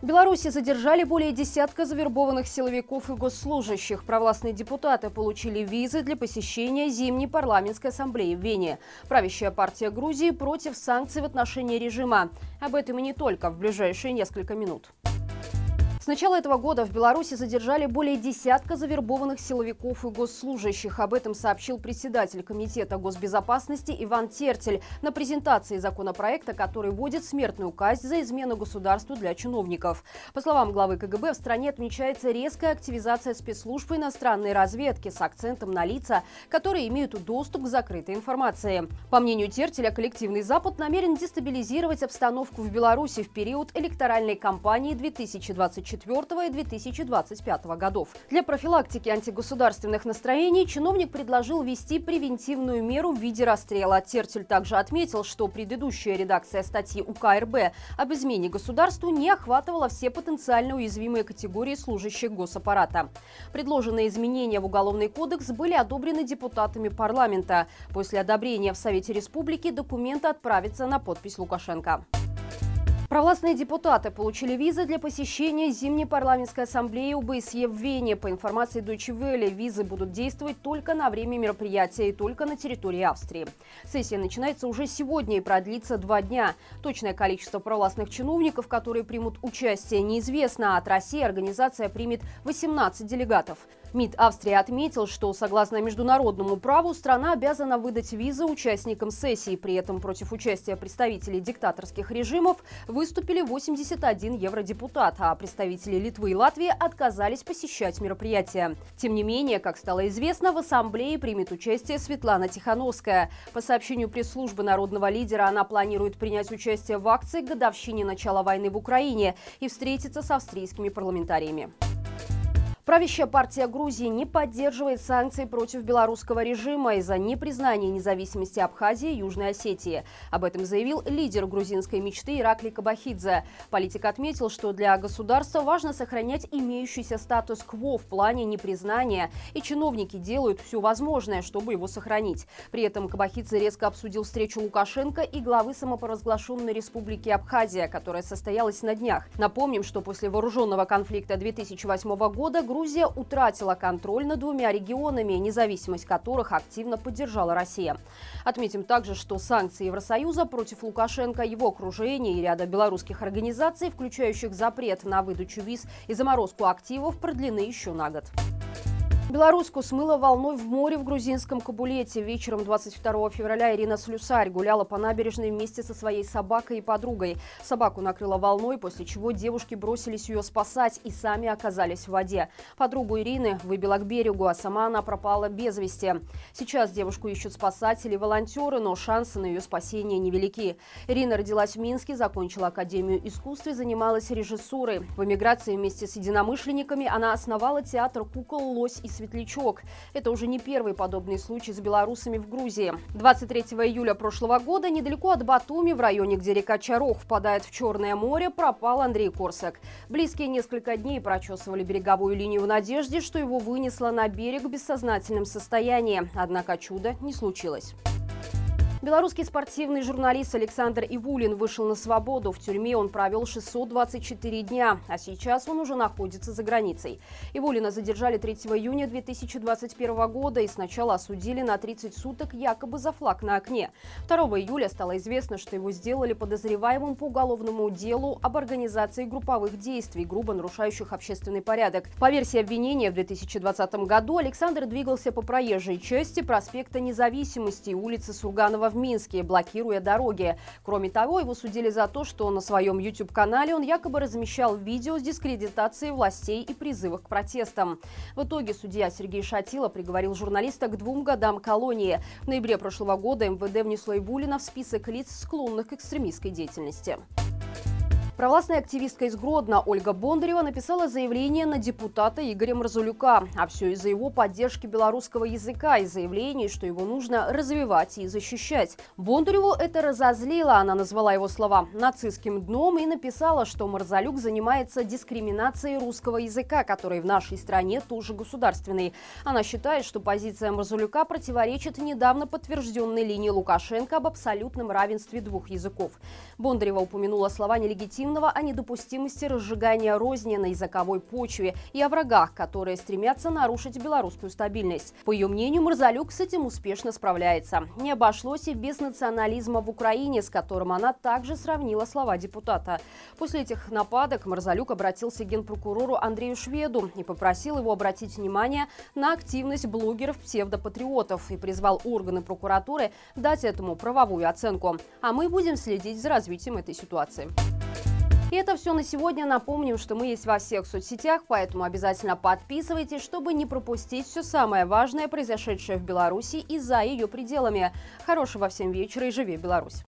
В Беларуси задержали более десятка завербованных силовиков и госслужащих. Провластные депутаты получили визы для посещения зимней парламентской ассамблеи в Вене. Правящая партия Грузии против санкций в отношении режима. Об этом и не только в ближайшие несколько минут. Начала этого года в Беларуси задержали более десятка завербованных силовиков и госслужащих. Об этом сообщил председатель Комитета госбезопасности Иван Тертель на презентации законопроекта, который вводит смертную казнь за измену государству для чиновников. По словам главы КГБ, в стране отмечается резкая активизация спецслужб иностранной разведки с акцентом на лица, которые имеют доступ к закрытой информации. По мнению Тертеля, коллективный Запад намерен дестабилизировать обстановку в Беларуси в период электоральной кампании 2024 2024 и 2025 годов. Для профилактики антигосударственных настроений чиновник предложил ввести превентивную меру в виде расстрела. Тертель также отметил, что предыдущая редакция статьи УК РБ об измене государству не охватывала все потенциально уязвимые категории служащих госаппарата. Предложенные изменения в Уголовный кодекс были одобрены депутатами парламента. После одобрения в Совете Республики документы отправятся на подпись Лукашенко. Провластные депутаты получили визы для посещения зимней парламентской ассамблеи ОБСЕ в Вене. По информации Deutsche Welle, визы будут действовать только на время мероприятия и только на территории Австрии. Сессия начинается уже сегодня и продлится два дня. Точное количество провластных чиновников, которые примут участие, неизвестно. От России организация примет 18 делегатов. МИД Австрии отметил, что согласно международному праву страна обязана выдать визы участникам сессии. При этом против участия представителей диктаторских режимов выступили 81 евродепутат, а представители Литвы и Латвии отказались посещать мероприятие. Тем не менее, как стало известно, в ассамблее примет участие Светлана Тихановская. По сообщению пресс-службы народного лидера, она планирует принять участие в акции к годовщине начала войны в Украине и встретиться с австрийскими парламентариями. Правящая партия Грузии не поддерживает санкции против белорусского режима из-за непризнания независимости Абхазии и Южной Осетии. Об этом заявил лидер грузинской мечты Иракли Кабахидзе. Политик отметил, что для государства важно сохранять имеющийся статус-кво в плане непризнания, и чиновники делают все возможное, чтобы его сохранить. При этом Кабахидзе резко обсудил встречу Лукашенко и главы самопоразглашенной республики Абхазия, которая состоялась на днях. Напомним, что после вооруженного конфликта 2008 года Грузия Грузия утратила контроль над двумя регионами, независимость которых активно поддержала Россия. Отметим также, что санкции Евросоюза против Лукашенко, его окружения и ряда белорусских организаций, включающих запрет на выдачу виз и заморозку активов, продлены еще на год. Белоруску смыло волной в море в грузинском Кабулете. Вечером 22 февраля Ирина Слюсарь гуляла по набережной вместе со своей собакой и подругой. Собаку накрыло волной, после чего девушки бросились ее спасать и сами оказались в воде. Подругу Ирины выбила к берегу, а сама она пропала без вести. Сейчас девушку ищут спасатели и волонтеры, но шансы на ее спасение невелики. Ирина родилась в Минске, закончила Академию искусств и занималась режиссурой. В эмиграции вместе с единомышленниками она основала театр кукол «Лось» и Светлячок. Это уже не первый подобный случай с белорусами в Грузии. 23 июля прошлого года недалеко от Батуми, в районе, где река Чарох впадает в Черное море, пропал Андрей Корсак. Близкие несколько дней прочесывали береговую линию в надежде, что его вынесло на берег в бессознательном состоянии. Однако чуда не случилось. Белорусский спортивный журналист Александр Ивулин вышел на свободу. В тюрьме он провел 624 дня, а сейчас он уже находится за границей. Ивулина задержали 3 июня 2021 года и сначала осудили на 30 суток якобы за флаг на окне. 2 июля стало известно, что его сделали подозреваемым по уголовному делу об организации групповых действий, грубо нарушающих общественный порядок. По версии обвинения, в 2020 году Александр двигался по проезжей части проспекта Независимости и улицы Сурганова в Минске, блокируя дороги. Кроме того, его судили за то, что на своем YouTube-канале он якобы размещал видео с дискредитацией властей и призывах к протестам. В итоге судья Сергей Шатило приговорил журналиста к двум годам колонии. В ноябре прошлого года МВД внесло Ибулина в список лиц, склонных к экстремистской деятельности. Провластная активистка из Гродно Ольга Бондарева написала заявление на депутата Игоря Мразулюка. А все из-за его поддержки белорусского языка и заявлений, что его нужно развивать и защищать. Бондареву это разозлило. Она назвала его слова нацистским дном и написала, что Марзалюк занимается дискриминацией русского языка, который в нашей стране тоже государственный. Она считает, что позиция Марзалюка противоречит недавно подтвержденной линии Лукашенко об абсолютном равенстве двух языков. Бондарева упомянула слова нелегитимных Интимного о недопустимости разжигания розни на языковой почве и о врагах, которые стремятся нарушить белорусскую стабильность. По ее мнению, Марзалюк с этим успешно справляется. Не обошлось и без национализма в Украине, с которым она также сравнила слова депутата. После этих нападок Марзалюк обратился к генпрокурору Андрею Шведу и попросил его обратить внимание на активность блогеров-псевдопатриотов и призвал органы прокуратуры дать этому правовую оценку. А мы будем следить за развитием этой ситуации. И это все на сегодня. Напомним, что мы есть во всех соцсетях, поэтому обязательно подписывайтесь, чтобы не пропустить все самое важное, произошедшее в Беларуси и за ее пределами. Хорошего всем вечера и живи Беларусь!